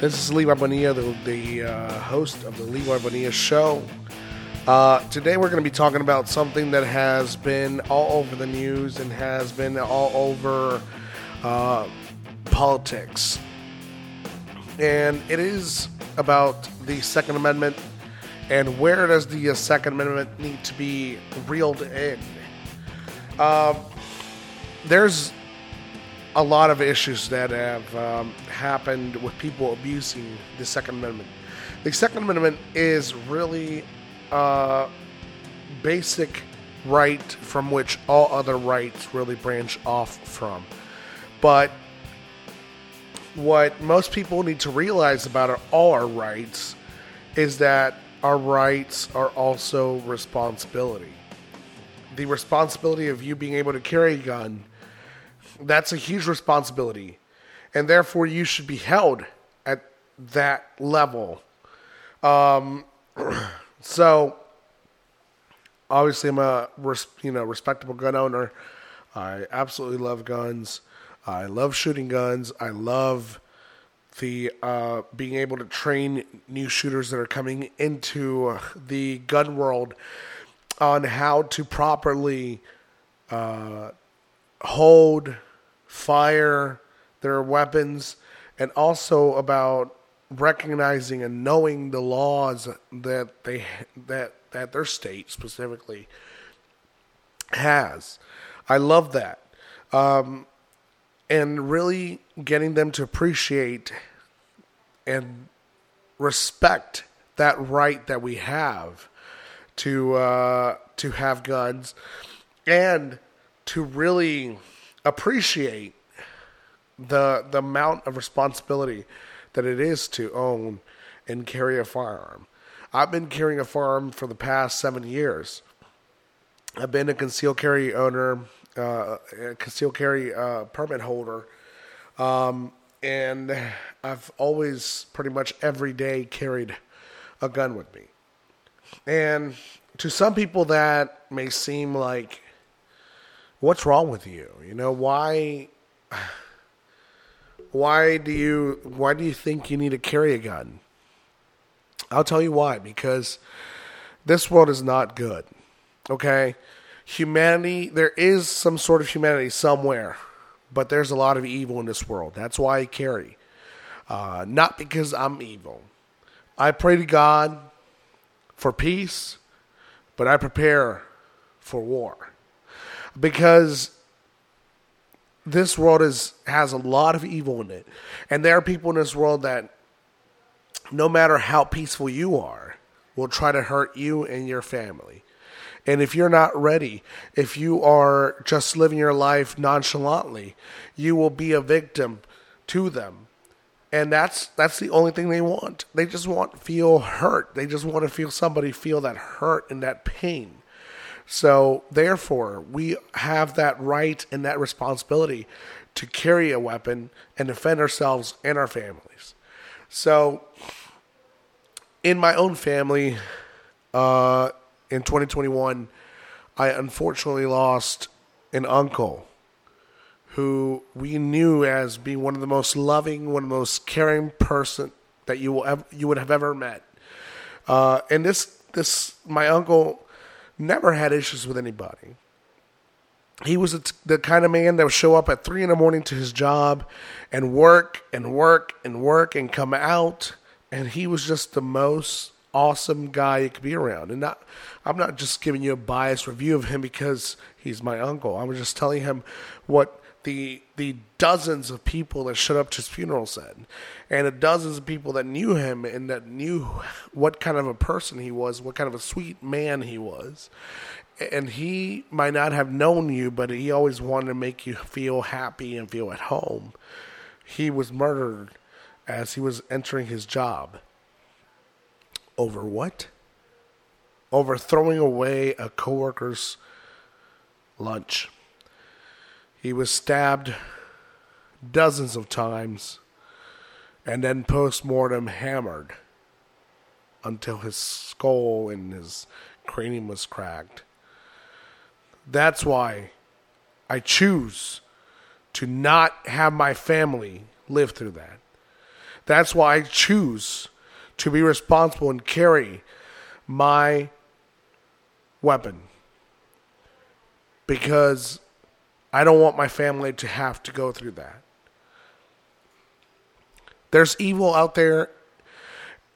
This is Levi Bonilla, the, the uh, host of the Levi Bonilla Show. Uh, today we're going to be talking about something that has been all over the news and has been all over uh, politics. And it is about the Second Amendment and where does the uh, Second Amendment need to be reeled in. Uh, there's a lot of issues that have um, happened with people abusing the Second Amendment. The Second Amendment is really a basic right from which all other rights really branch off from. But what most people need to realize about all our rights is that our rights are also responsibility. The responsibility of you being able to carry a gun that's a huge responsibility. And therefore, you should be held at that level. Um, so, obviously, I'm a you know respectable gun owner. I absolutely love guns. I love shooting guns. I love the uh, being able to train new shooters that are coming into the gun world on how to properly uh, hold fire, their weapons, and also about recognizing and knowing the laws that they that that their state specifically has. I love that, um, and really getting them to appreciate and respect that right that we have to uh, to have guns, and to really appreciate the the amount of responsibility that it is to own and carry a firearm. I've been carrying a firearm for the past seven years. I've been a concealed carry owner, uh, concealed carry uh, permit holder, um, and I've always pretty much every day carried a gun with me. And to some people, that may seem like what's wrong with you? You know, why why do you why do you think you need to carry a gun? I'll tell you why, because this world is not good. Okay? Humanity, there is some sort of humanity somewhere, but there's a lot of evil in this world. That's why I carry. Uh, not because I'm evil. I pray to God for peace, but I prepare for war because this world is has a lot of evil in it, and there are people in this world that, no matter how peaceful you are, will try to hurt you and your family. And if you're not ready, if you are just living your life nonchalantly, you will be a victim to them. And that's that's the only thing they want. They just want feel hurt. They just want to feel somebody feel that hurt and that pain. So, therefore, we have that right and that responsibility to carry a weapon and defend ourselves and our families. So, in my own family, uh, in 2021, I unfortunately lost an uncle who we knew as being one of the most loving, one of the most caring person that you will ever, you would have ever met. Uh, and this this my uncle never had issues with anybody. He was the kind of man that would show up at three in the morning to his job and work and work and work and come out. And he was just the most awesome guy you could be around. And not, I'm not just giving you a biased review of him because he's my uncle. I was just telling him what the the dozens of people that showed up to his funeral said, and the dozens of people that knew him and that knew what kind of a person he was, what kind of a sweet man he was. And he might not have known you, but he always wanted to make you feel happy and feel at home. He was murdered as he was entering his job. Over what? Over throwing away a coworker's lunch. He was stabbed dozens of times and then post mortem hammered until his skull and his cranium was cracked. That's why I choose to not have my family live through that. That's why I choose to be responsible and carry my weapon because I don't want my family to have to go through that. There's evil out there,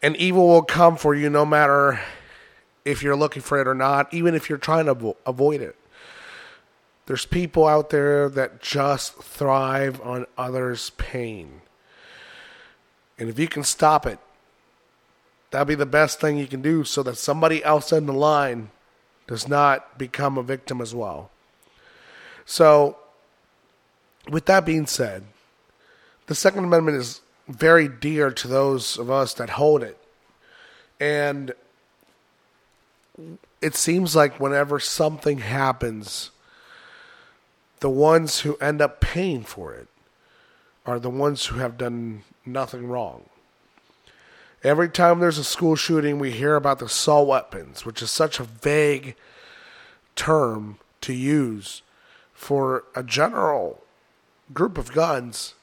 and evil will come for you no matter if you're looking for it or not, even if you're trying to avoid it. There's people out there that just thrive on others' pain. And if you can stop it, that'd be the best thing you can do so that somebody else in the line does not become a victim as well. So, with that being said, the Second Amendment is very dear to those of us that hold it. And it seems like whenever something happens, the ones who end up paying for it are the ones who have done nothing wrong. Every time there's a school shooting, we hear about the assault weapons, which is such a vague term to use for a general group of guns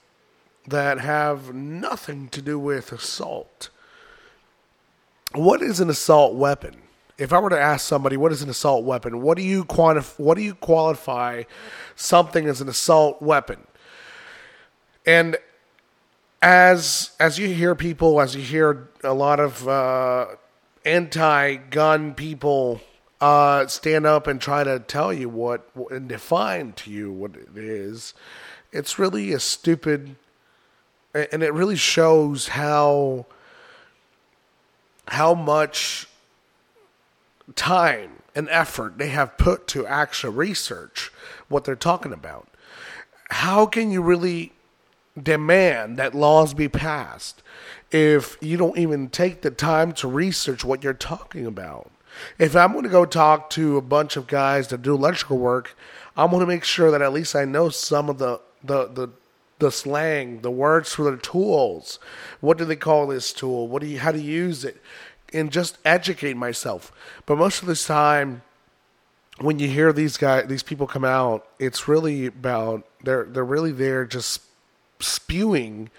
that have nothing to do with assault. What is an assault weapon? If I were to ask somebody what is an assault weapon, what do you what do you qualify something as an assault weapon? And as as you hear people, as you hear a lot of uh, anti-gun people uh, stand up and try to tell you what and define to you what it is, it's really a stupid, and it really shows how how much time and effort they have put to actually research what they're talking about. How can you really demand that laws be passed if you don't even take the time to research what you're talking about. If I'm going to go talk to a bunch of guys that do electrical work, I'm going to make sure that at least I know some of the the the, the slang, the words for the tools. What do they call this tool? What do you how to use it? And just educate myself. But most of the time when you hear these guys these people come out, it's really about they're they're really there just spewing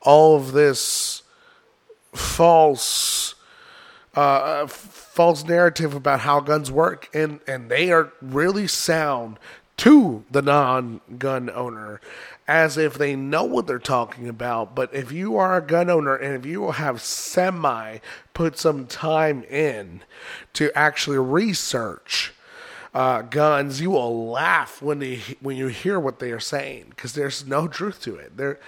all of this false uh, false narrative about how guns work, and and they are really sound to the non-gun owner as if they know what they're talking about. But if you are a gun owner and if you have semi put some time in to actually research uh, guns, you will laugh when they when you hear what they are saying because there's no truth to it. There,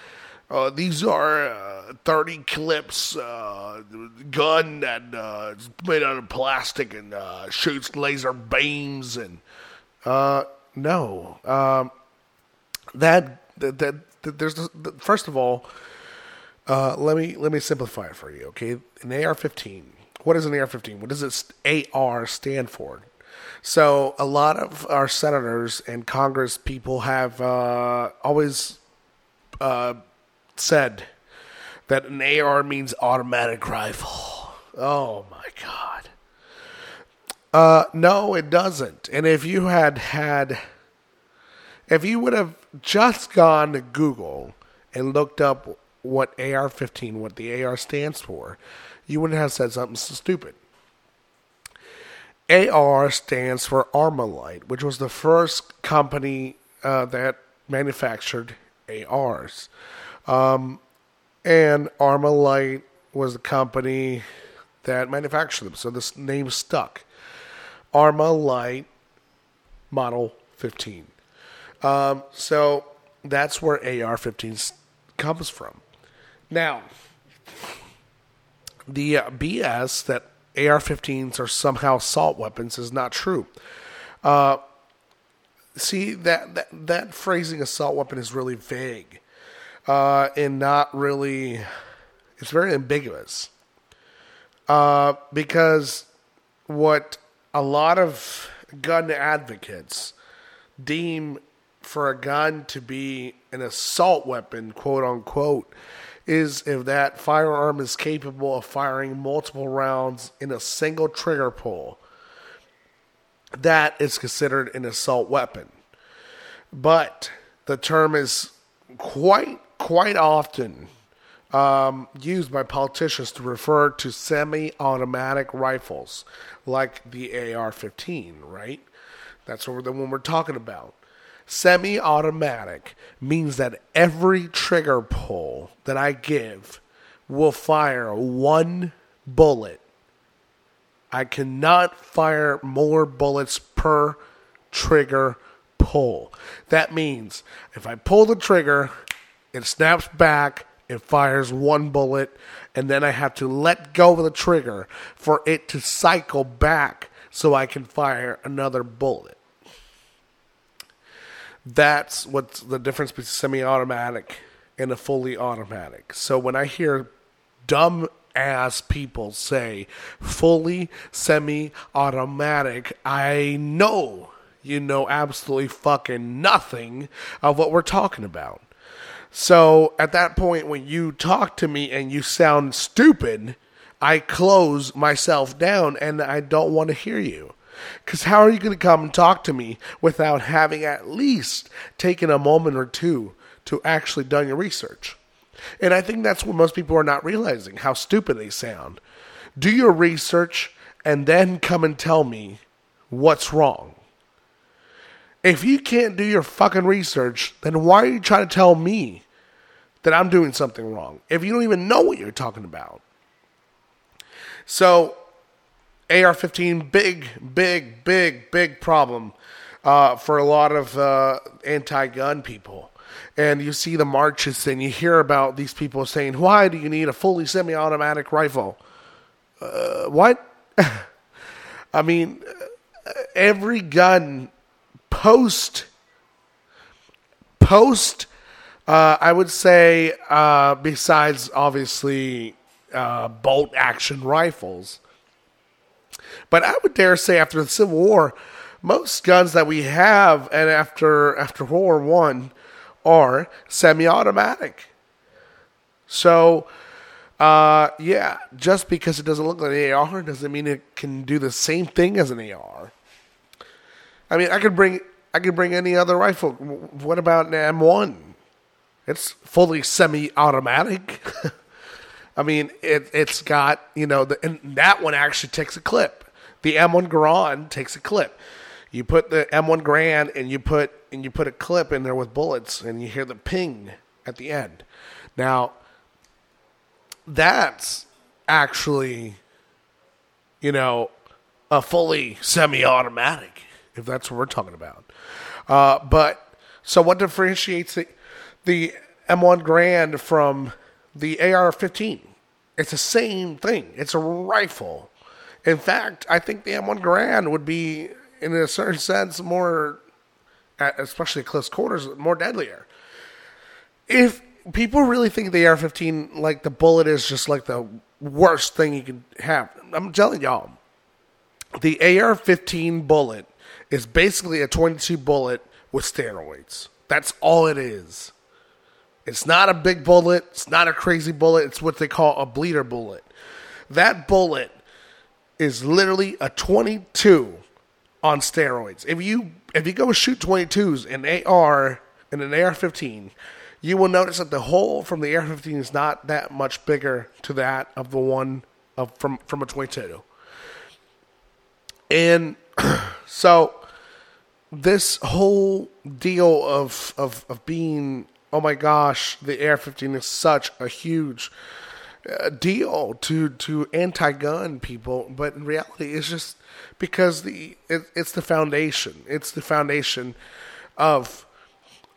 uh, these are uh, 30 clips uh, gun that uh, is made out of plastic and uh, shoots laser beams and uh, no um, that, that, that, that there's the, first of all let me let me simplify it for you okay? An AR-15 what is an AR-15 what does it AR stand for? So a lot of our senators and Congress people have always said that an AR means automatic rifle. Oh my god. Uh, no, it doesn't. And if you had had, if you would have just gone to Google and looked up what AR-15, what the AR stands for, you wouldn't have said something so stupid. AR stands for Armalite, which was the first company uh, that manufactured ARs. Um, and Armalite was the company that manufactured them. So this name stuck. Armalite Model 15. Um, so that's where AR 15 comes from. Now, the uh, BS that AR-15s are somehow assault weapons is not true. Uh, see that, that that phrasing assault weapon is really vague uh, and not really. It's very ambiguous uh, because what a lot of gun advocates deem for a gun to be an assault weapon, quote unquote, is if that firearm is capable of firing multiple rounds in a single trigger pull. That is considered an assault weapon. But the term is quite quite often um, used by politicians to refer to semi-automatic rifles like the AR-15, right? That's what the one we're talking about. Semi-automatic means that every trigger pull that I give will fire one bullet. I cannot fire more bullets per trigger pull. That means if I pull the trigger, it snaps back, it fires one bullet, and then I have to let go of the trigger for it to cycle back so I can fire another bullet. That's what's the difference between semi automatic and a fully automatic. So when I hear dumb ass people say fully semi automatic, I know you know absolutely fucking nothing of what we're talking about. So at that point, when you talk to me and you sound stupid, I close myself down and I don't want to hear you. Because how are you going to come and talk to me without having at least taken a moment or two to actually done your research? And I think that's what most people are not realizing how stupid they sound. Do your research and then come and tell me what's wrong. If you can't do your fucking research, then why are you trying to tell me that I'm doing something wrong if you don't even know what you're talking about? So, AR 15, big, big, big, big problem uh, for a lot of uh, anti gun people. And you see the marches and you hear about these people saying, Why do you need a fully semi automatic rifle? Uh, what? I mean, every gun post post uh, I would say uh, besides obviously uh, bolt action rifles, but I would dare say after the Civil War, most guns that we have and after after World War One are semi-automatic. So. Uh, yeah, just because it doesn't look like an AR doesn't mean it can do the same thing as an AR. I mean, I could bring I could bring any other rifle. What about an M1? It's fully semi-automatic. I mean, it it's got you know, the, and that one actually takes a clip. The M1 Garand takes a clip. You put the M1 Garand and you put and you put a clip in there with bullets, and you hear the ping at the end. Now, that's actually, you know, a fully semi-automatic if that's what we're talking about. Uh, but so what differentiates the, the M1 Garand from the AR-15? It's the same thing. It's a rifle. In fact, I think the M1 Garand would be, in a certain sense, more, especially close quarters, more deadlier. If people really think the AR-15, like the bullet, is just like the worst thing you can have, I'm telling y'all, the AR-15 bullet is basically a 22 bullet with steroids. That's all it is. It's not a big bullet. It's not a crazy bullet. It's what they call a bleeder bullet. That bullet is literally a 22 on steroids. If you if you go shoot 22s in AR in an AR-15, you will notice that the hole from the AR-15 is not that much bigger to that of the one of from from a 22. And so this whole deal of, of, of being, oh my gosh, the AR 15 is such a huge uh, deal to, to anti-gun people, but in reality, it's just because the it, it's the foundation. It's the foundation of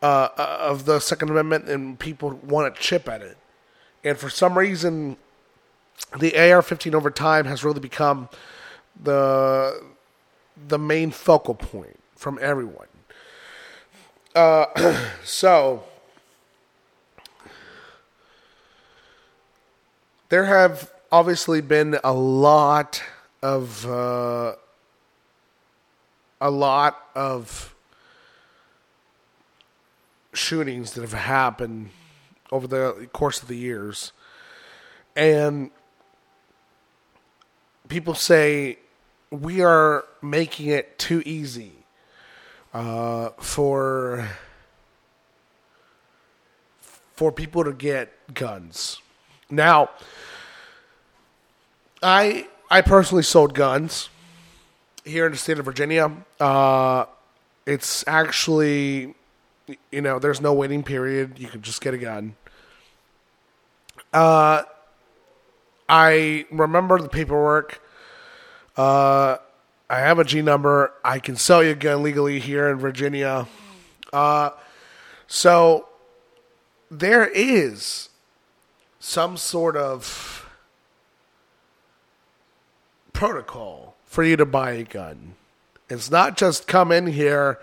uh, uh of the Second Amendment, and people want to chip at it. And for some reason, the AR-15 over time has really become the the main focal point from everyone. Uh, so there have obviously been a lot of uh, a lot of shootings that have happened over the course of the years, and people say we are making it too easy uh, for for people to get guns. Now, I I personally sold guns here in the state of Virginia. Uh, it's actually, you know, there's no waiting period. You can just get a gun. Uh, I remember the paperwork. Uh, I have a G number. I can sell you a gun legally here in Virginia. Uh, so there is some sort of protocol for you to buy a gun. It's not just come in here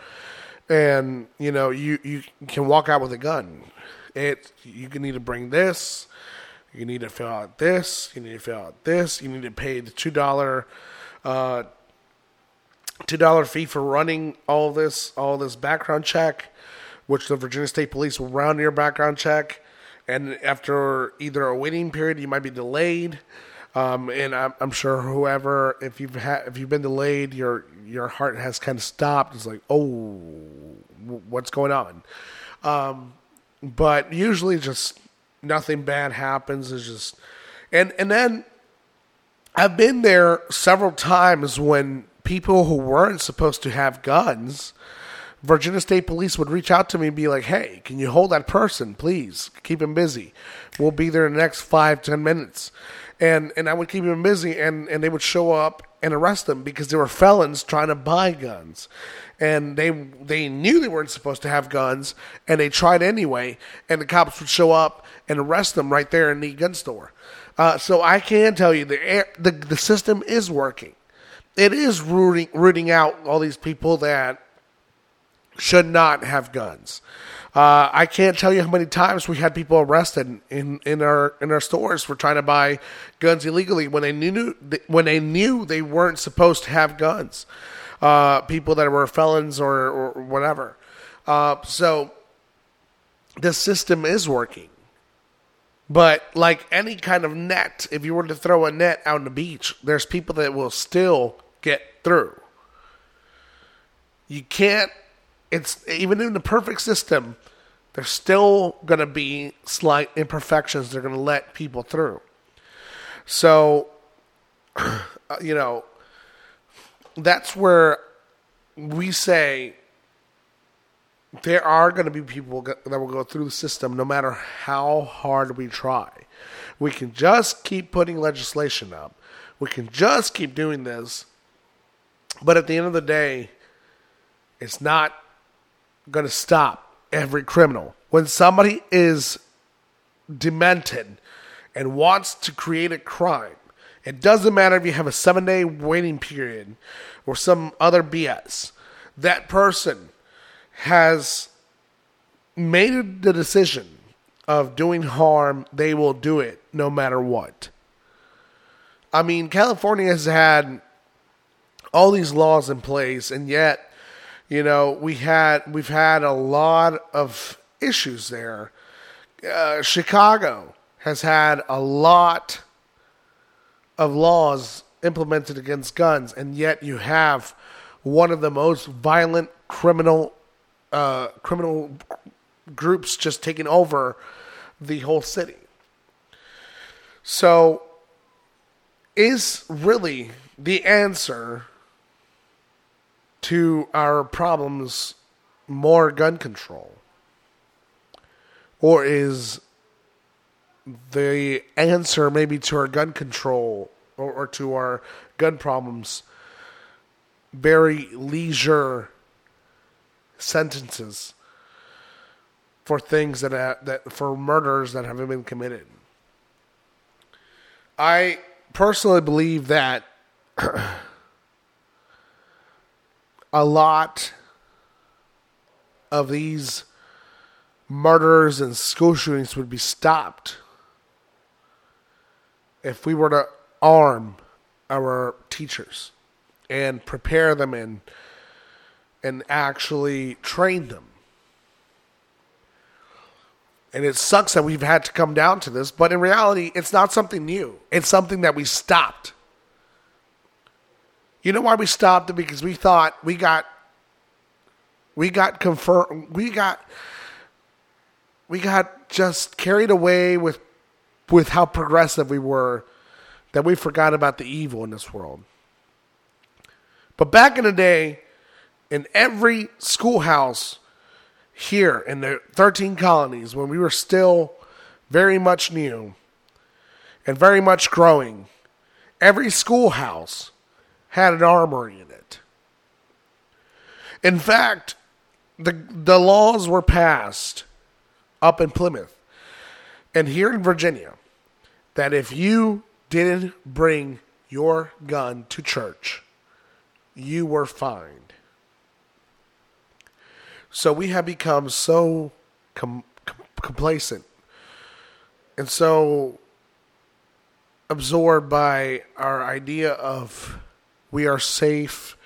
and you know you you can walk out with a gun. It you can need to bring this. You need to fill out this. You need to fill out this. You need to pay the two dollar uh, two dollar fee for running all this all this background check, which the Virginia State Police will run your background check, and after either a waiting period, you might be delayed. Um, and I'm, I'm, sure whoever, if you've had, if you've been delayed, your your heart has kind of stopped. It's like, oh, what's going on? Um, but usually, just nothing bad happens. It's just, and and then I've been there several times when people who weren't supposed to have guns, Virginia State Police would reach out to me and be like, "Hey, can you hold that person, please? Keep him busy. We'll be there in the next five ten minutes." And and I would keep him busy, and and they would show up and arrest them because they were felons trying to buy guns, and they they knew they weren't supposed to have guns, and they tried anyway, and the cops would show up and arrest them right there in the gun store. Uh, so I can tell you the the the system is working it is rooting rooting out all these people that should not have guns. Uh, I can't tell you how many times we had people arrested in, in our in our stores for trying to buy guns illegally when they knew when they knew they weren't supposed to have guns. Uh, people that were felons or, or whatever. Uh, so the system is working. But like any kind of net, if you were to throw a net out on the beach, there's people that will still get through. You can't. It's even in the perfect system. There's still going to be slight imperfections. They're going to let people through. So, uh, you know, that's where we say there are going to be people that will go through the system no matter how hard we try. We can just keep putting legislation up. We can just keep doing this but at the end of the day, it's not going to stop every criminal. When somebody is demented and wants to create a crime, it doesn't matter if you have a seven day waiting period or some other BS. That person has made the decision of doing harm, they will do it no matter what. I mean, California has had all these laws in place, and yet, you know, we had we've had a lot of issues there. Uh, Chicago has had a lot of laws implemented against guns, and yet you have one of the most violent criminal uh, criminal groups just taking over the whole city. So, is really the answer to our problems more gun control? Or is the answer maybe to our gun control or, or to our gun problems very leisure sentences for things that have, that for murders that haven't been committed. I personally believe that a lot of these murders and school shootings would be stopped if we were to arm our teachers and prepare them and and actually train them. And it sucks that we've had to come down to this, but in reality, it's not something new. It's something that we stopped. You know why we stopped it? Because we thought we got we got confirmed we got we got just carried away with with how progressive we were that we forgot about the evil in this world. But back in the day, in every schoolhouse here in the 13 colonies, when we were still very much new and very much growing, every schoolhouse had an armory in it. In fact, the, the laws were passed up in Plymouth and here in Virginia that if you didn't bring your gun to church, you were fined. So we have become so com- com- complacent and so absorbed by our idea of we are safe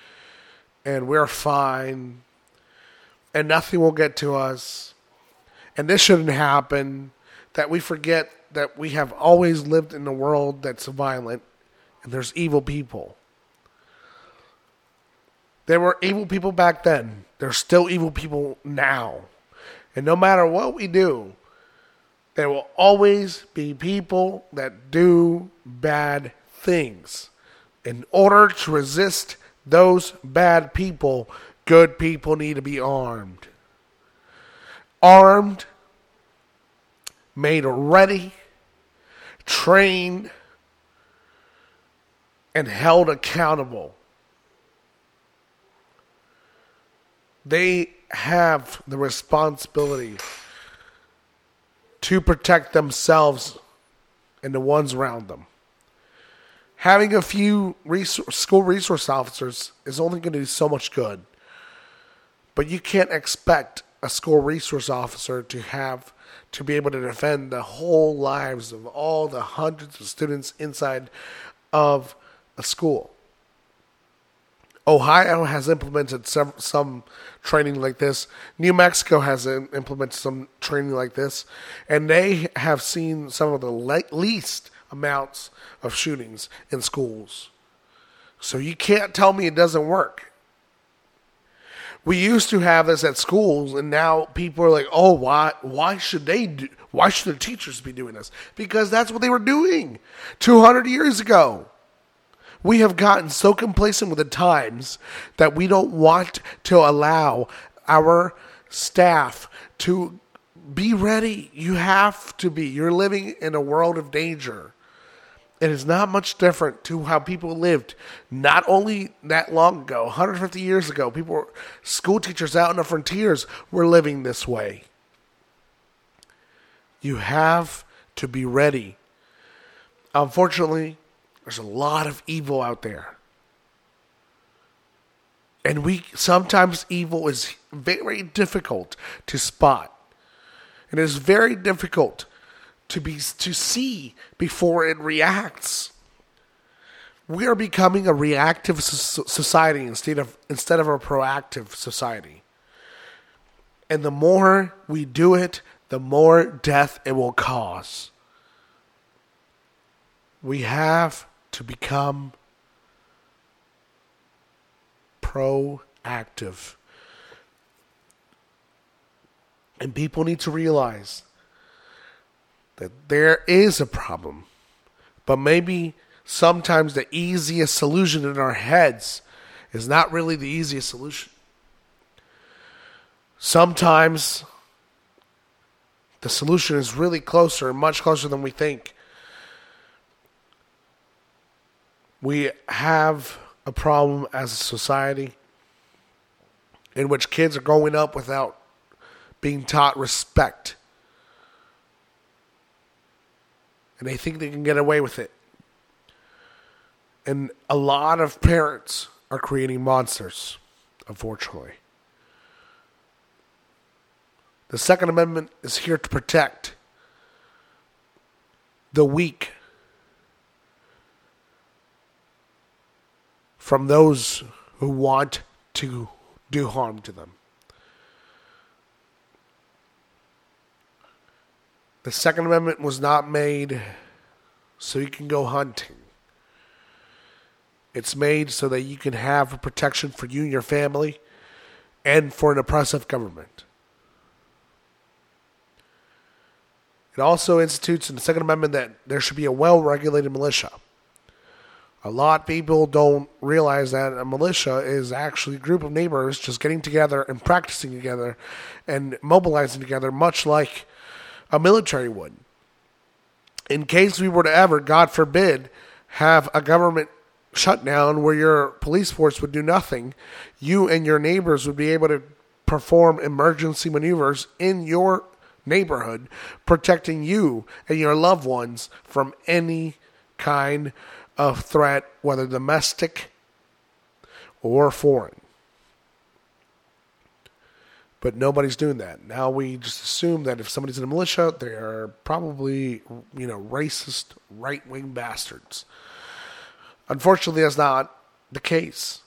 and we're fine and nothing will get to us and this shouldn't happen that we forget that we have always lived in a world that's violent and there's evil people. There were evil people back then. There's still evil people now. And no matter what we do, there will always be people that do bad things. In order to resist those bad people, good people need to be armed. Armed, made ready, trained, and held accountable. They have the responsibility to protect themselves and the ones around them. Having a few resource, school resource officers is only going to do so much good. But you can't expect a school resource officer to have to be able to defend the whole lives of all the hundreds of students inside of a school. Ohio has implemented some, some training like this. New Mexico has implemented some training like this, and they have seen some of the le- least amounts of shootings in schools. So you can't tell me it doesn't work. We used to have this at schools, and now people are like, "Oh, why? Why should they do? Why should the teachers be doing this? Because that's what they were doing 200 years ago." We have gotten so complacent with the times that we don't want to allow our staff to be ready. You have to be. You're living in a world of danger. It is not much different to how people lived not only that long ago, 150 years ago. People were, school teachers out in the frontiers were living this way. You have to be ready. Unfortunately, there's a lot of evil out there. And we sometimes evil is very difficult to spot. And it is very difficult to be to see before it reacts. We are becoming a reactive society instead of instead of a proactive society. And the more we do it, the more death it will cause. We have to become proactive. And people need to realize that there is a problem, but maybe sometimes the easiest solution in our heads is not really the easiest solution. Sometimes the solution is really closer, much closer than we think. we have a problem as a society in which kids are growing up without being taught respect. And they think they can get away with it. And a lot of parents are creating monsters, unfortunately. The Second Amendment is here to protect the weak from those who want to do harm to them. The Second Amendment was not made so you can go hunting. It's made so that you can have protection for you and your family and for an oppressive government. It also institutes in the Second Amendment that there should be a well regulated militia. A lot of people don't realize that a militia is actually a group of neighbors just getting together and practicing together and mobilizing together, much like a military would. In case we were to ever, God forbid, have a government shutdown where your police force would do nothing, you and your neighbors would be able to perform emergency maneuvers in your neighborhood, protecting you and your loved ones from any kind of threat, whether domestic or foreign. But nobody's doing that. Now we just assume that if somebody's in a militia, they are probably, you know, racist, right wing bastards. Unfortunately, that's not the case.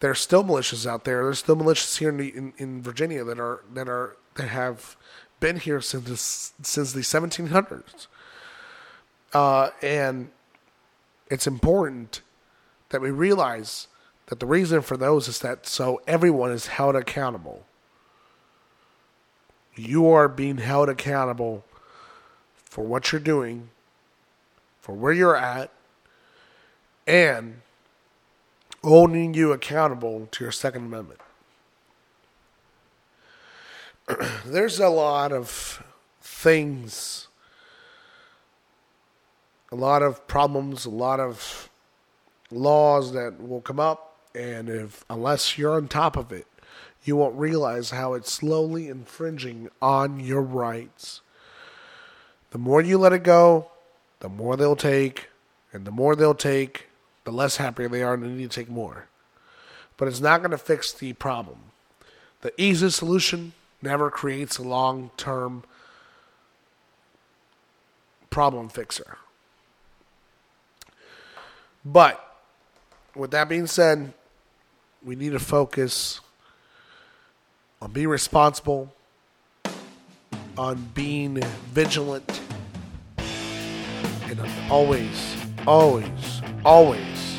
There's still militias out there. There's still militias here in, the, in, in Virginia that are that are that have been here since since the 1700s. Uh, and it's important that we realize that the reason for those is that so everyone is held accountable. You are being held accountable for what you're doing, for where you're at, and holding you accountable to your Second Amendment. There's a lot of things a lot of problems, a lot of laws that will come up, and if unless you're on top of it, you won't realize how it's slowly infringing on your rights. The more you let it go, the more they'll take, and the more they'll take, the less happy they are and they need to take more. But it's not going to fix the problem. The easy solution never creates a long term problem fixer. But with that being said, we need to focus on being responsible, on being vigilant, and on always, always, always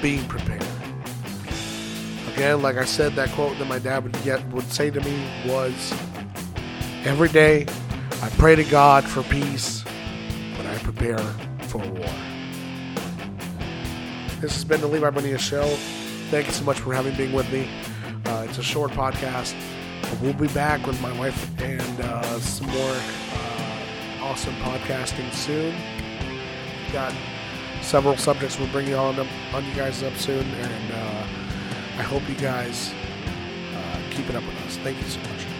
being prepared. Again, like I said, that quote that my dad would get would say to me was, "Every day, I pray to God for peace, but I prepare for war." This has been the Levi Bonilla Show. Thank you so much for having being with me. It's a short podcast. We'll be back with my wife and uh, some more uh, awesome podcasting soon. We've Got several subjects we're bringing on them, on you guys up soon, and uh, I hope you guys uh, keep it up with us. Thank you so much.